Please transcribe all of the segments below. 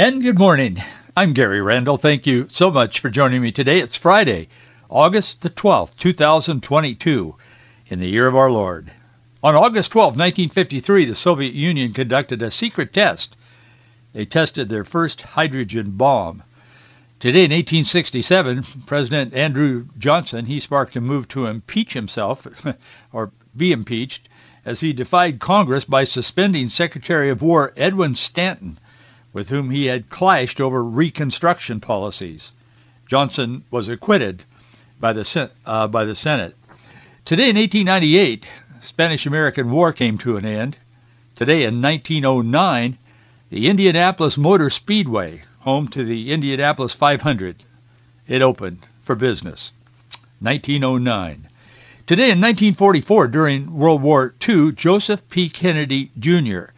And good morning. I'm Gary Randall. Thank you so much for joining me today. It's Friday, August the 12th, 2022, in the year of our Lord. On August 12, 1953, the Soviet Union conducted a secret test. They tested their first hydrogen bomb. Today in 1867, President Andrew Johnson, he sparked a move to impeach himself, or be impeached, as he defied Congress by suspending Secretary of War Edwin Stanton with whom he had clashed over Reconstruction policies. Johnson was acquitted by the, uh, by the Senate. Today in 1898, Spanish-American War came to an end. Today in 1909, the Indianapolis Motor Speedway, home to the Indianapolis 500, it opened for business. 1909. Today in 1944, during World War II, Joseph P. Kennedy Jr.,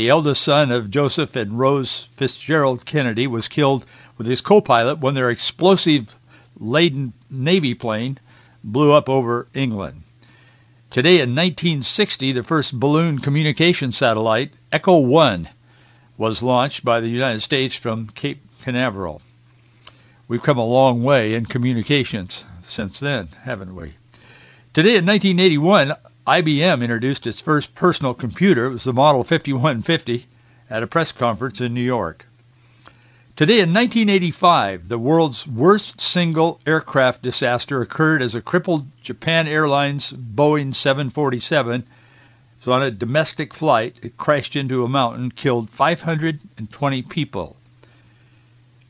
the eldest son of Joseph and Rose Fitzgerald Kennedy was killed with his co-pilot when their explosive-laden Navy plane blew up over England. Today in 1960, the first balloon communication satellite, Echo 1, was launched by the United States from Cape Canaveral. We've come a long way in communications since then, haven't we? Today in 1981, IBM introduced its first personal computer. It was the Model 5150 at a press conference in New York. Today in 1985, the world's worst single aircraft disaster occurred as a crippled Japan Airlines Boeing 747 was on a domestic flight. It crashed into a mountain, killed 520 people.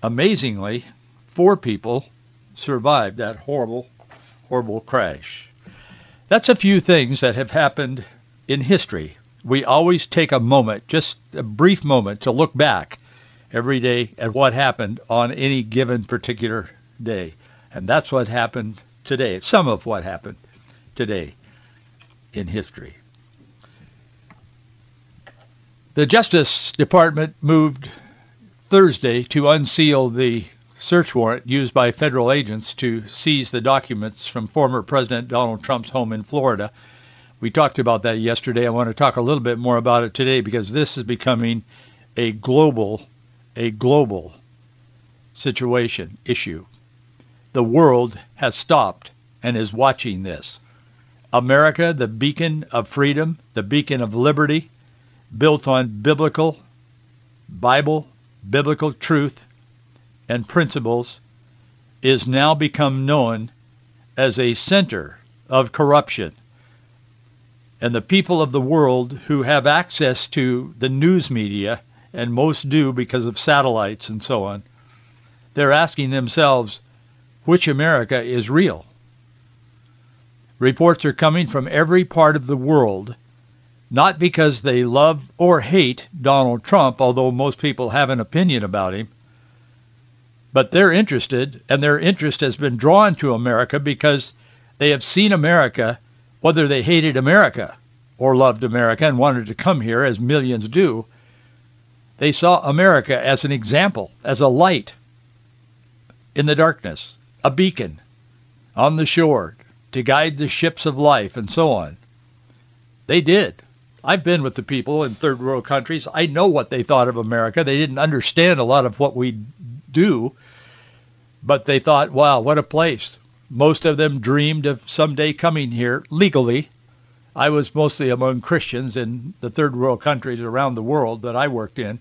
Amazingly, four people survived that horrible, horrible crash. That's a few things that have happened in history. We always take a moment, just a brief moment, to look back every day at what happened on any given particular day. And that's what happened today, some of what happened today in history. The Justice Department moved Thursday to unseal the search warrant used by federal agents to seize the documents from former President Donald Trump's home in Florida. We talked about that yesterday. I want to talk a little bit more about it today because this is becoming a global, a global situation, issue. The world has stopped and is watching this. America, the beacon of freedom, the beacon of liberty, built on biblical, Bible, biblical truth, and principles is now become known as a center of corruption. And the people of the world who have access to the news media, and most do because of satellites and so on, they're asking themselves, which America is real? Reports are coming from every part of the world, not because they love or hate Donald Trump, although most people have an opinion about him, but they're interested, and their interest has been drawn to America because they have seen America, whether they hated America or loved America and wanted to come here, as millions do. They saw America as an example, as a light in the darkness, a beacon on the shore to guide the ships of life and so on. They did. I've been with the people in third world countries. I know what they thought of America. They didn't understand a lot of what we do, but they thought, wow, what a place. Most of them dreamed of someday coming here legally. I was mostly among Christians in the third world countries around the world that I worked in,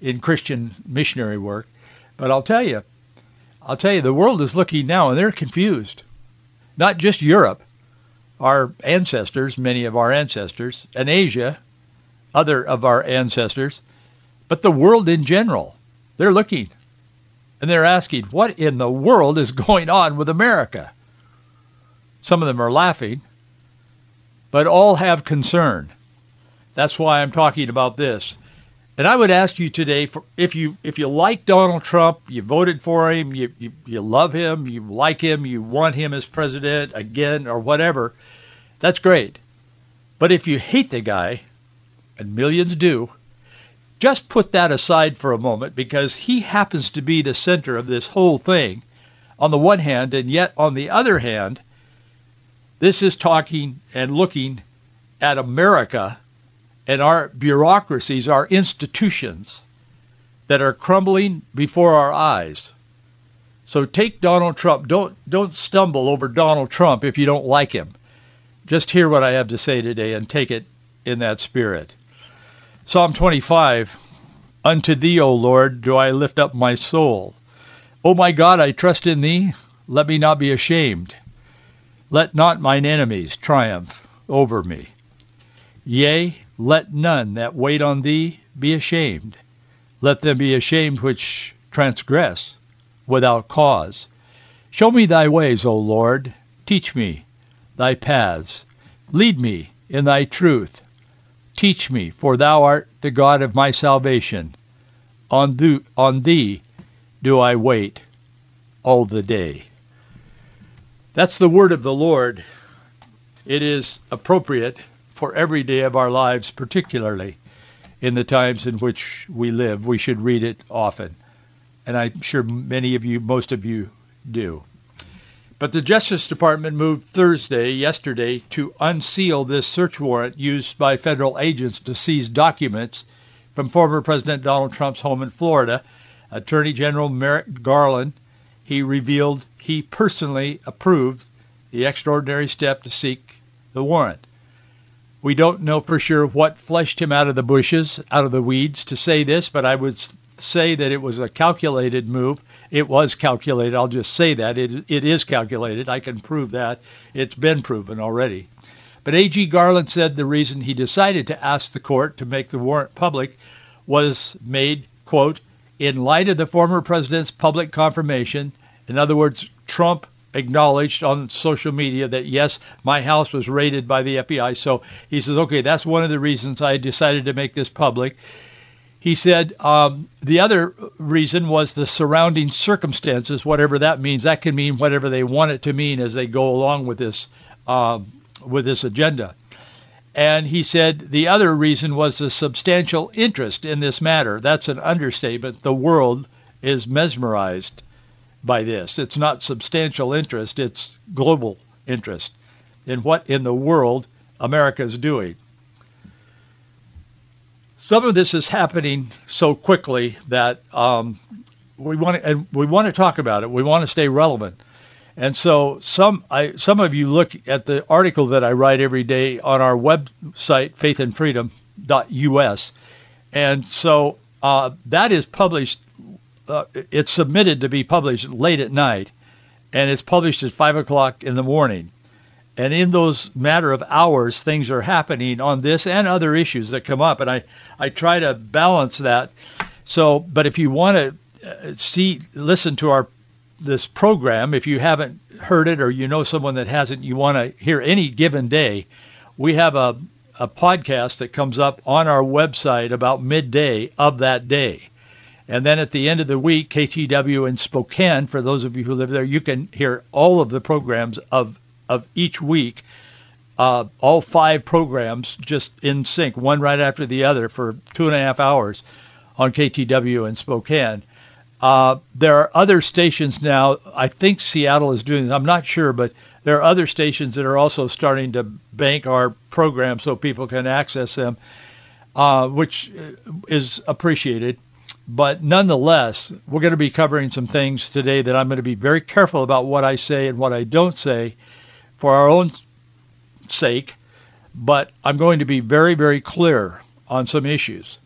in Christian missionary work. But I'll tell you, I'll tell you, the world is looking now and they're confused. Not just Europe, our ancestors, many of our ancestors, and Asia, other of our ancestors, but the world in general. They're looking and they're asking, what in the world is going on with America? Some of them are laughing, but all have concern. That's why I'm talking about this. And I would ask you today, for, if you if you like Donald Trump, you voted for him, you, you you love him, you like him, you want him as president again or whatever, that's great. But if you hate the guy, and millions do, just put that aside for a moment because he happens to be the center of this whole thing on the one hand, and yet on the other hand, this is talking and looking at America and our bureaucracies, our institutions that are crumbling before our eyes. So take Donald Trump. Don't don't stumble over Donald Trump if you don't like him. Just hear what I have to say today and take it in that spirit. Psalm 25. Unto thee, O Lord, do I lift up my soul. O my God, I trust in thee. Let me not be ashamed. Let not mine enemies triumph over me. Yea, let none that wait on thee be ashamed. Let them be ashamed which transgress without cause. Show me thy ways, O Lord. Teach me thy paths. Lead me in thy truth. Teach me, for thou art the God of my salvation. On, thee, on thee do I wait all the day. That's the word of the Lord. It is appropriate for every day of our lives, particularly in the times in which we live. We should read it often. And I'm sure many of you, most of you do. But the Justice Department moved Thursday, yesterday, to unseal this search warrant used by federal agents to seize documents from former President Donald Trump's home in Florida. Attorney General Merrick Garland, he revealed he personally approved the extraordinary step to seek the warrant. We don't know for sure what fleshed him out of the bushes, out of the weeds to say this, but I would say that it was a calculated move. It was calculated. I'll just say that. It, it is calculated. I can prove that. It's been proven already. But A.G. Garland said the reason he decided to ask the court to make the warrant public was made, quote, in light of the former president's public confirmation. In other words, Trump acknowledged on social media that yes, my house was raided by the FBI. So he says, okay, that's one of the reasons I decided to make this public. He said um, the other reason was the surrounding circumstances, whatever that means. That can mean whatever they want it to mean as they go along with this um, with this agenda. And he said the other reason was the substantial interest in this matter. That's an understatement. The world is mesmerized by this. It's not substantial interest, it's global interest in what in the world America is doing. Some of this is happening so quickly that um, we want to, we want to talk about it. We want to stay relevant. And so some I, some of you look at the article that I write every day on our website, faithandfreedom.us. And so uh, that is published uh, it's submitted to be published late at night, and it's published at five o'clock in the morning. And in those matter of hours, things are happening on this and other issues that come up, and I I try to balance that. So, but if you want to uh, see, listen to our this program, if you haven't heard it or you know someone that hasn't, you want to hear any given day, we have a a podcast that comes up on our website about midday of that day. And then at the end of the week, KTW in Spokane, for those of you who live there, you can hear all of the programs of, of each week, uh, all five programs just in sync, one right after the other for two and a half hours on KTW in Spokane. Uh, there are other stations now. I think Seattle is doing. I'm not sure, but there are other stations that are also starting to bank our program so people can access them, uh, which is appreciated. But nonetheless, we're going to be covering some things today that I'm going to be very careful about what I say and what I don't say for our own sake. But I'm going to be very, very clear on some issues.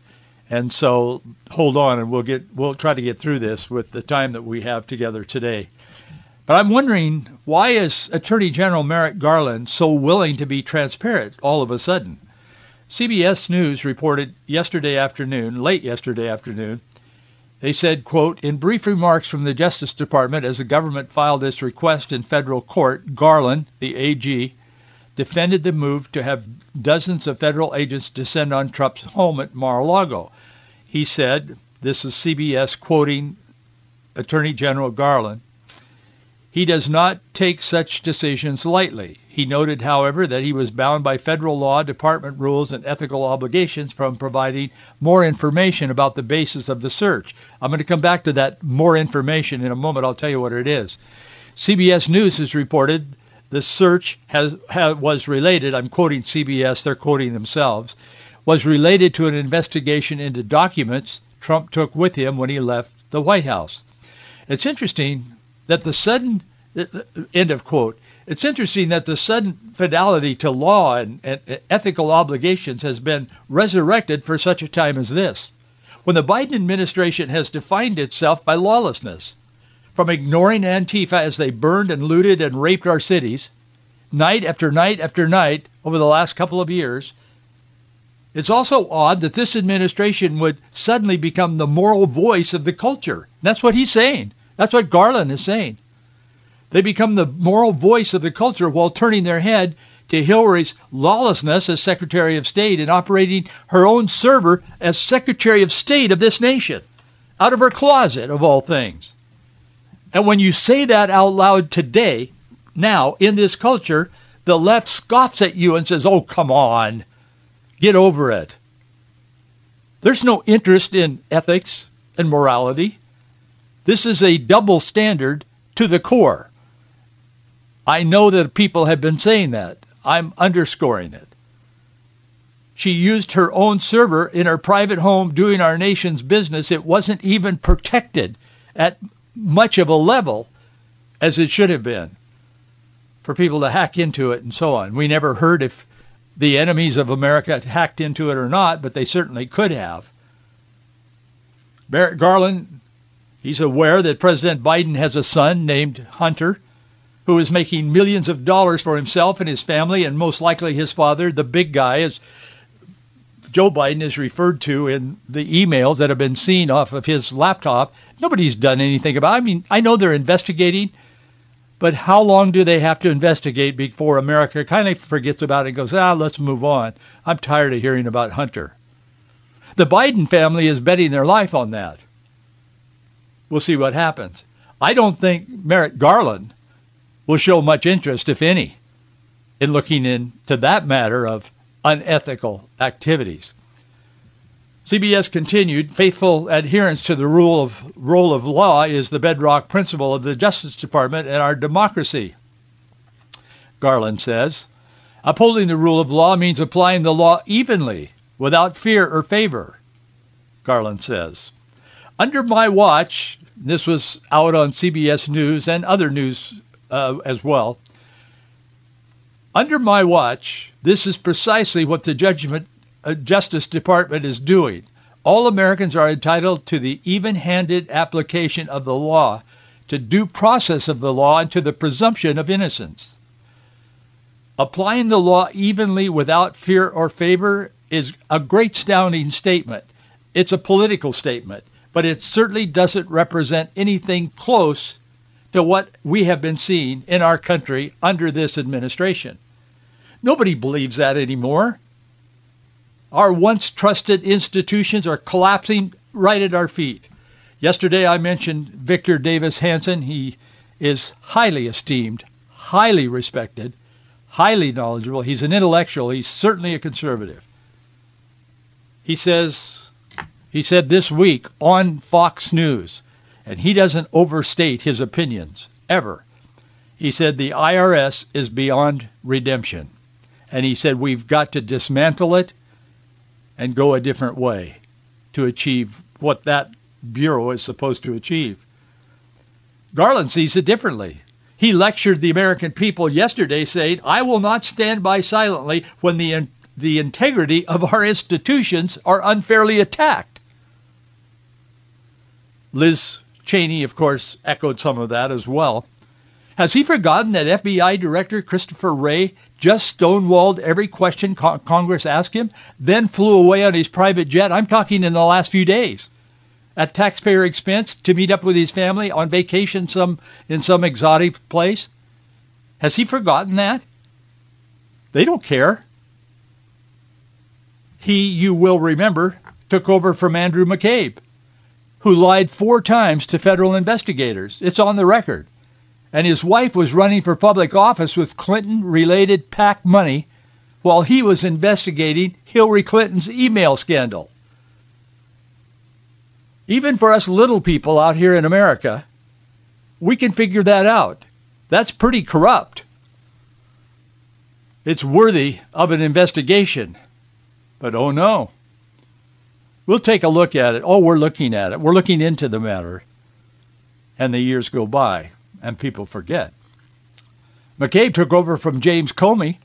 And so hold on and we'll get we'll try to get through this with the time that we have together today. But I'm wondering why is Attorney General Merrick Garland so willing to be transparent all of a sudden? CBS News reported yesterday afternoon, late yesterday afternoon, they said, quote, in brief remarks from the Justice Department as the government filed its request in federal court, Garland, the AG, defended the move to have dozens of federal agents descend on Trump's home at Mar-a-Lago. he said, this is CBS quoting Attorney General Garland, he does not take such decisions lightly. He noted, however, that he was bound by federal law, department rules, and ethical obligations from providing more information about the basis of the search. I'm going to come back to that more information in a moment. I'll tell you what it is. CBS News has reported the search has, has, was related, I'm quoting CBS, they're quoting themselves, was related to an investigation into documents Trump took with him when he left the White House. It's interesting that the sudden end of quote. It's interesting that the sudden fidelity to law and, and ethical obligations has been resurrected for such a time as this, when the Biden administration has defined itself by lawlessness, from ignoring Antifa as they burned and looted and raped our cities, night after night after night over the last couple of years. It's also odd that this administration would suddenly become the moral voice of the culture. That's what he's saying. That's what Garland is saying. They become the moral voice of the culture while turning their head to Hillary's lawlessness as Secretary of State and operating her own server as Secretary of State of this nation, out of her closet of all things. And when you say that out loud today, now in this culture, the left scoffs at you and says, oh, come on, get over it. There's no interest in ethics and morality. This is a double standard to the core. I know that people have been saying that. I'm underscoring it. She used her own server in her private home doing our nation's business. It wasn't even protected at much of a level as it should have been for people to hack into it and so on. We never heard if the enemies of America hacked into it or not, but they certainly could have. Merrick Garland He's aware that President Biden has a son named Hunter who is making millions of dollars for himself and his family and most likely his father, the big guy, as Joe Biden is referred to in the emails that have been seen off of his laptop. Nobody's done anything about it. I mean, I know they're investigating, but how long do they have to investigate before America kind of forgets about it and goes, ah, let's move on. I'm tired of hearing about Hunter. The Biden family is betting their life on that. We'll see what happens. I don't think Merrick Garland will show much interest, if any, in looking into that matter of unethical activities. CBS continued, faithful adherence to the rule of, rule of law is the bedrock principle of the Justice Department and our democracy. Garland says, upholding the rule of law means applying the law evenly, without fear or favor, Garland says. Under my watch, this was out on CBS News and other news uh, as well. Under my watch, this is precisely what the Judgment uh, Justice Department is doing. All Americans are entitled to the even-handed application of the law, to due process of the law, and to the presumption of innocence. Applying the law evenly without fear or favor is a great sounding statement. It's a political statement but it certainly doesn't represent anything close to what we have been seeing in our country under this administration. Nobody believes that anymore. Our once trusted institutions are collapsing right at our feet. Yesterday I mentioned Victor Davis Hanson. He is highly esteemed, highly respected, highly knowledgeable. He's an intellectual. He's certainly a conservative. He says he said this week on Fox News, and he doesn't overstate his opinions, ever. He said the IRS is beyond redemption. And he said we've got to dismantle it and go a different way to achieve what that bureau is supposed to achieve. Garland sees it differently. He lectured the American people yesterday saying, I will not stand by silently when the, the integrity of our institutions are unfairly attacked. Liz Cheney, of course, echoed some of that as well. Has he forgotten that FBI Director Christopher Wray just stonewalled every question co- Congress asked him, then flew away on his private jet? I'm talking in the last few days at taxpayer expense to meet up with his family on vacation some in some exotic place. Has he forgotten that? They don't care. He, you will remember, took over from Andrew McCabe, who lied four times to federal investigators. It's on the record. And his wife was running for public office with Clinton-related PAC money while he was investigating Hillary Clinton's email scandal. Even for us little people out here in America, we can figure that out. That's pretty corrupt. It's worthy of an investigation. But oh no. We'll take a look at it. Oh, we're looking at it. We're looking into the matter. And the years go by and people forget. McCabe took over from James Comey,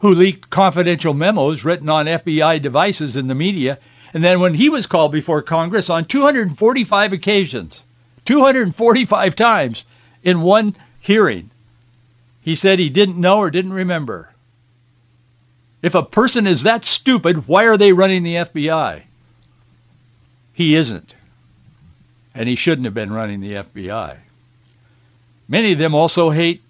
who leaked confidential memos written on FBI devices in the media. And then when he was called before Congress on 245 occasions, 245 times in one hearing, he said he didn't know or didn't remember. If a person is that stupid, why are they running the FBI? He isn't. And he shouldn't have been running the FBI. Many of them also hate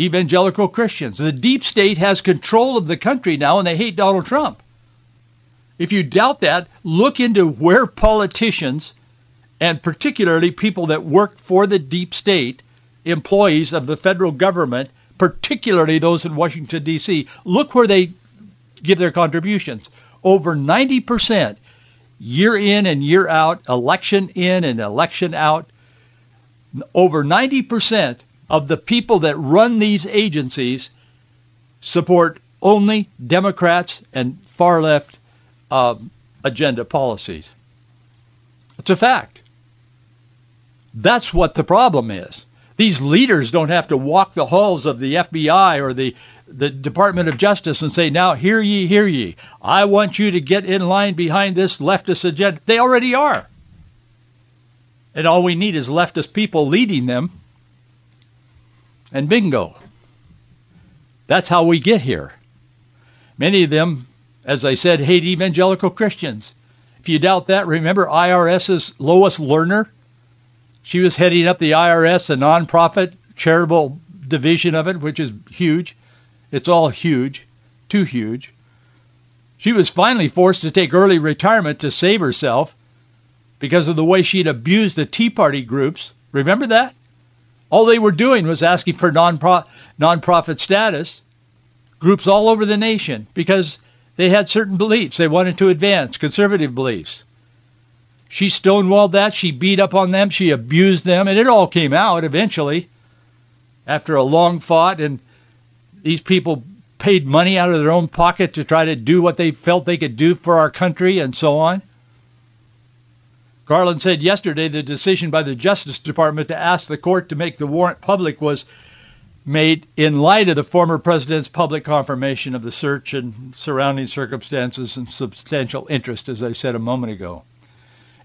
evangelical Christians. The deep state has control of the country now and they hate Donald Trump. If you doubt that, look into where politicians and particularly people that work for the deep state, employees of the federal government, particularly those in Washington, D.C., look where they give their contributions. Over 90% year in and year out, election in and election out, over 90% of the people that run these agencies support only Democrats and far left uh, agenda policies. It's a fact. That's what the problem is. These leaders don't have to walk the halls of the FBI or the the Department of Justice and say, now hear ye, hear ye. I want you to get in line behind this leftist agenda. They already are. And all we need is leftist people leading them. And bingo. That's how we get here. Many of them, as I said, hate evangelical Christians. If you doubt that, remember IRS's Lois Lerner? She was heading up the IRS, a nonprofit charitable division of it, which is huge. It's all huge, too huge. She was finally forced to take early retirement to save herself because of the way she'd abused the Tea Party groups. Remember that? All they were doing was asking for non-pro- nonprofit status, groups all over the nation, because they had certain beliefs. They wanted to advance conservative beliefs. She stonewalled that. She beat up on them. She abused them. And it all came out eventually after a long fought. And these people paid money out of their own pocket to try to do what they felt they could do for our country and so on. Garland said yesterday the decision by the Justice Department to ask the court to make the warrant public was made in light of the former president's public confirmation of the search and surrounding circumstances and substantial interest, as I said a moment ago.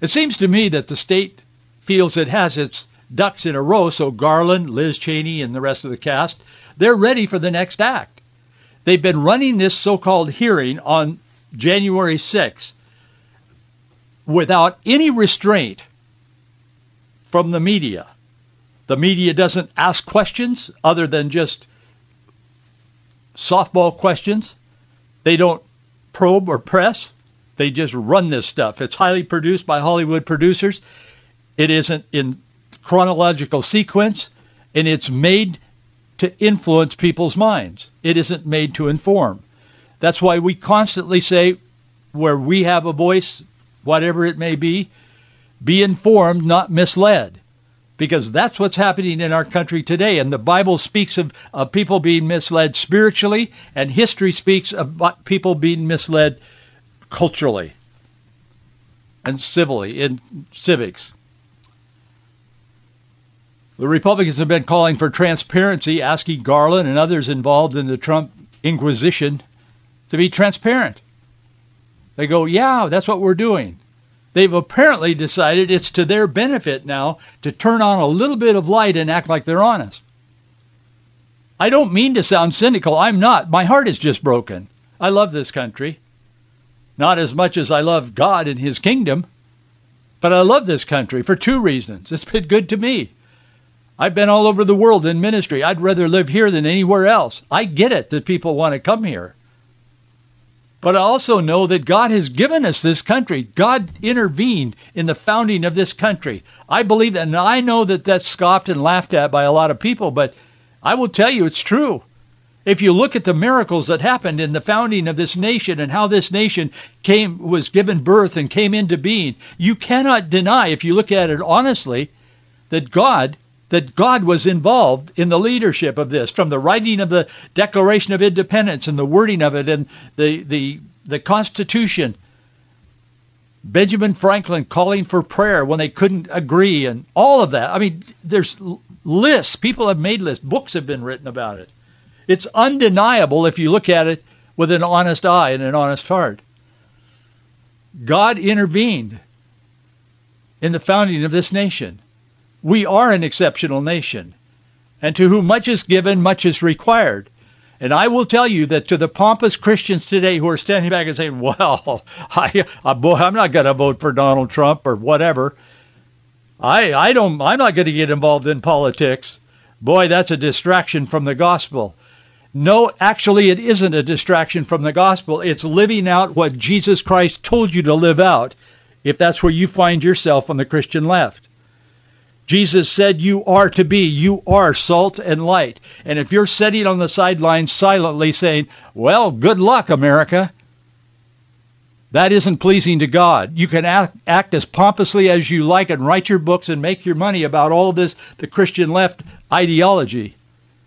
It seems to me that the state feels it has its ducks in a row, so Garland, Liz Cheney, and the rest of the cast they're ready for the next act. They've been running this so-called hearing on January 6th without any restraint from the media. The media doesn't ask questions other than just softball questions. They don't probe or press. They just run this stuff. It's highly produced by Hollywood producers. It isn't in chronological sequence, and it's made to influence people's minds. It isn't made to inform. That's why we constantly say where we have a voice, whatever it may be, be informed, not misled. Because that's what's happening in our country today. And the Bible speaks of, of people being misled spiritually, and history speaks of people being misled culturally and civilly in civics. The Republicans have been calling for transparency, asking Garland and others involved in the Trump inquisition to be transparent. They go, yeah, that's what we're doing. They've apparently decided it's to their benefit now to turn on a little bit of light and act like they're honest. I don't mean to sound cynical. I'm not. My heart is just broken. I love this country. Not as much as I love God and his kingdom, but I love this country for two reasons. It's been good to me. I've been all over the world in ministry. I'd rather live here than anywhere else. I get it that people want to come here. But I also know that God has given us this country. God intervened in the founding of this country. I believe that, and I know that that's scoffed and laughed at by a lot of people, but I will tell you it's true. If you look at the miracles that happened in the founding of this nation and how this nation came was given birth and came into being, you cannot deny if you look at it honestly that God that God was involved in the leadership of this from the writing of the Declaration of Independence and the wording of it and the the the Constitution Benjamin Franklin calling for prayer when they couldn't agree and all of that. I mean, there's lists. People have made lists. Books have been written about it. It's undeniable if you look at it with an honest eye and an honest heart. God intervened in the founding of this nation. We are an exceptional nation. And to whom much is given, much is required. And I will tell you that to the pompous Christians today who are standing back and saying, well, I, I'm not going to vote for Donald Trump or whatever. I, I don't, I'm not going to get involved in politics. Boy, that's a distraction from the gospel. No, actually, it isn't a distraction from the gospel. It's living out what Jesus Christ told you to live out if that's where you find yourself on the Christian left. Jesus said you are to be, you are salt and light. And if you're sitting on the sidelines silently saying, well, good luck, America, that isn't pleasing to God. You can act, act, as pompously as you like and write your books and make your money about all this, the Christian left ideology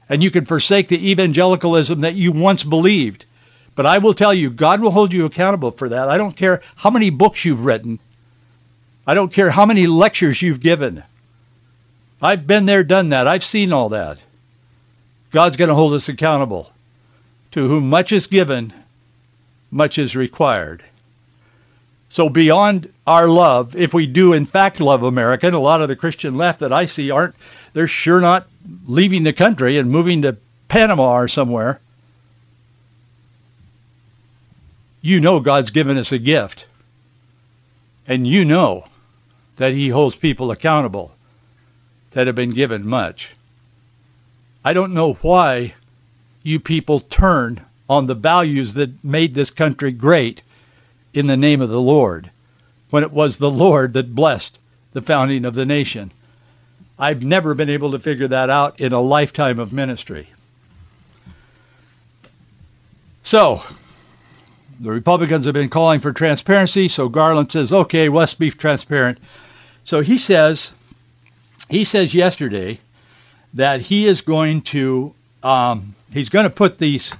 and you can forsake the evangelicalism that you once believed. But I will tell you, God will hold you accountable for that. I don't care how many books you've written. I don't care how many lectures you've given. I've been there, done that. I've seen all that. God's going to hold us accountable. To whom much is given, much is required. So beyond our love, if we do in fact love America, and a lot of the Christian left that I see aren't, they're sure not leaving the country and moving to Panama or somewhere. You know God's given us a gift. And you know that he holds people accountable that have been given much. I don't know why you people turn on the values that made this country great in the name of the Lord when it was the Lord that blessed the founding of the nation. I've never been able to figure that out in a lifetime of ministry. So, the Republicans have been calling for transparency, so Garland says, okay, let's be transparent. So he says, he says yesterday that he is going to, um, he's going to put these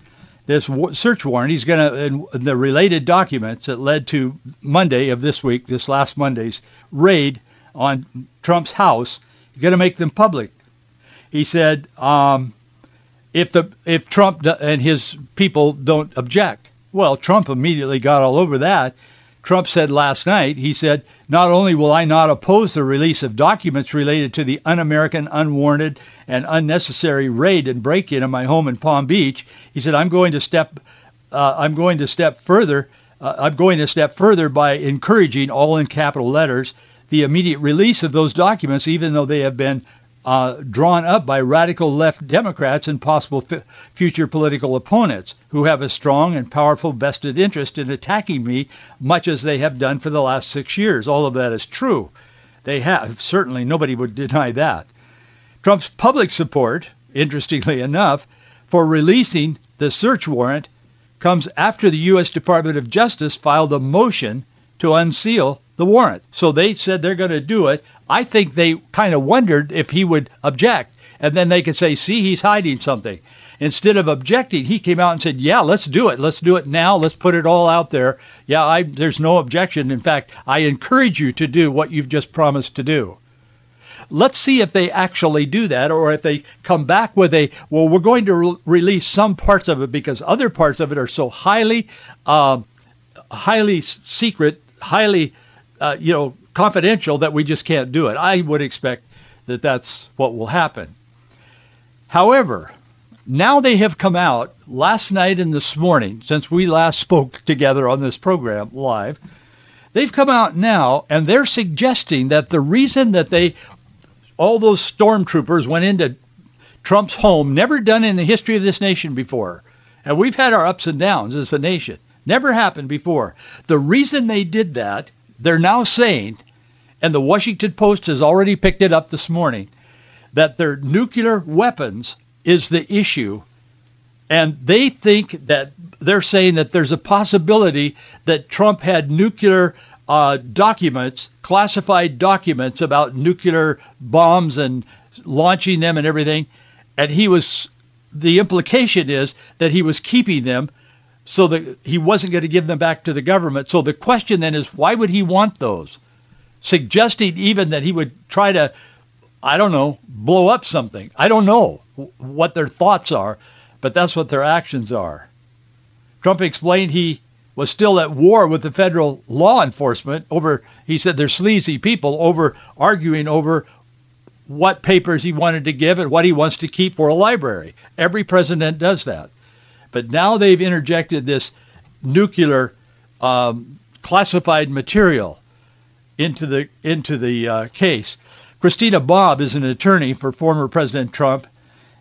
this search warrant. He's going to, the related documents that led to Monday of this week, this last Monday's raid on Trump's house, he's going to make them public. He said, um, if the if Trump and his people don't object, well, Trump immediately got all over that Trump said last night, he said, not only will I not oppose the release of documents related to the un-American, unwarranted, and unnecessary raid and break-in of my home in Palm Beach, he said, I'm going to step, uh, I'm going to step further, uh, I'm going to step further by encouraging, all in capital letters, the immediate release of those documents, even though they have been uh, drawn up by radical left Democrats and possible f- future political opponents who have a strong and powerful vested interest in attacking me, much as they have done for the last six years. All of that is true. They have. Certainly nobody would deny that. Trump's public support, interestingly enough, for releasing the search warrant comes after the U.S. Department of Justice filed a motion to unseal the warrant. So they said they're going to do it. I think they kind of wondered if he would object. And then they could say, see, he's hiding something. Instead of objecting, he came out and said, yeah, let's do it. Let's do it now. Let's put it all out there. Yeah, I, there's no objection. In fact, I encourage you to do what you've just promised to do. Let's see if they actually do that or if they come back with a, well, we're going to re- release some parts of it because other parts of it are so highly, uh, highly secret, highly, uh, you know, confidential that we just can't do it. I would expect that that's what will happen. However, now they have come out last night and this morning, since we last spoke together on this program live, they've come out now and they're suggesting that the reason that they, all those stormtroopers went into Trump's home, never done in the history of this nation before, and we've had our ups and downs as a nation, Never happened before. The reason they did that, they're now saying, and the Washington Post has already picked it up this morning, that their nuclear weapons is the issue. And they think that they're saying that there's a possibility that Trump had nuclear uh, documents, classified documents about nuclear bombs and launching them and everything. And he was, the implication is that he was keeping them so that he wasn't going to give them back to the government. So the question then is, why would he want those? Suggesting even that he would try to, I don't know, blow up something. I don't know what their thoughts are, but that's what their actions are. Trump explained he was still at war with the federal law enforcement over, he said they're sleazy people, over arguing over what papers he wanted to give and what he wants to keep for a library. Every president does that. But now they've interjected this nuclear um, classified material into the into the uh, case. Christina Bobb is an attorney for former President Trump,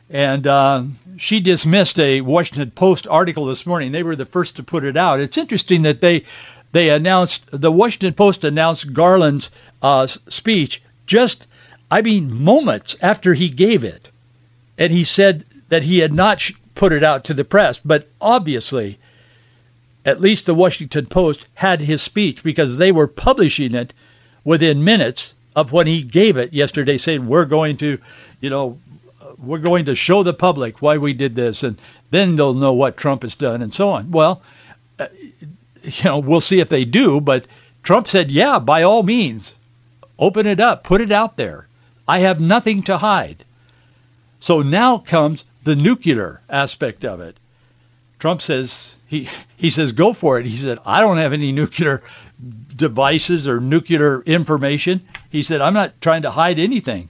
and uh, she dismissed a Washington Post article this morning. They were the first to put it out. It's interesting that they they announced the Washington Post announced Garland's uh, speech just I mean moments after he gave it, and he said that he had not put it out to the press. But obviously, at least the Washington Post had his speech because they were publishing it within minutes of when he gave it yesterday, saying we're going to, you know, we're going to show the public why we did this, and then they'll know what Trump has done, and so on. Well, uh, you know, we'll see if they do. But Trump said, yeah, by all means, open it up, put it out there. I have nothing to hide. So now comes the nuclear aspect of it. Trump says he he says go for it. He said I don't have any nuclear devices or nuclear information. He said I'm not trying to hide anything.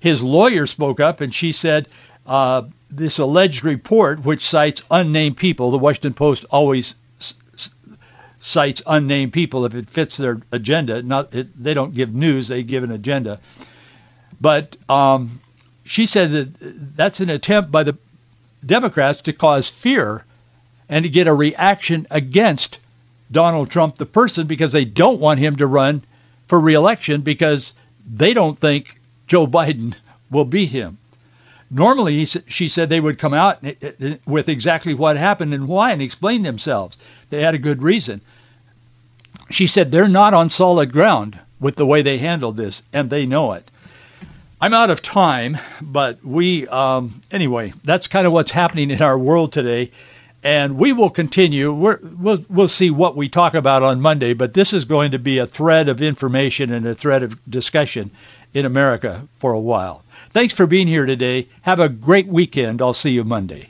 His lawyer spoke up and she said uh, this alleged report, which cites unnamed people, the Washington Post always cites unnamed people if it fits their agenda. Not it, they don't give news; they give an agenda. But um, she said that that's an attempt by the Democrats to cause fear and to get a reaction against Donald Trump, the person, because they don't want him to run for reelection because they don't think Joe Biden will beat him. Normally, she said they would come out uh, uh, with exactly what happened and why and explain themselves. They had a good reason. She said they're not on solid ground with the way they handled this, and they know it. I'm out of time, but we, um, anyway, that's kind of what's happening in our world today. And we will continue. we will we'll see what we talk about on Monday, but this is going to be a thread of information and a thread of discussion in America for a while. Thanks for being here today. Have a great weekend. I'll see you Monday.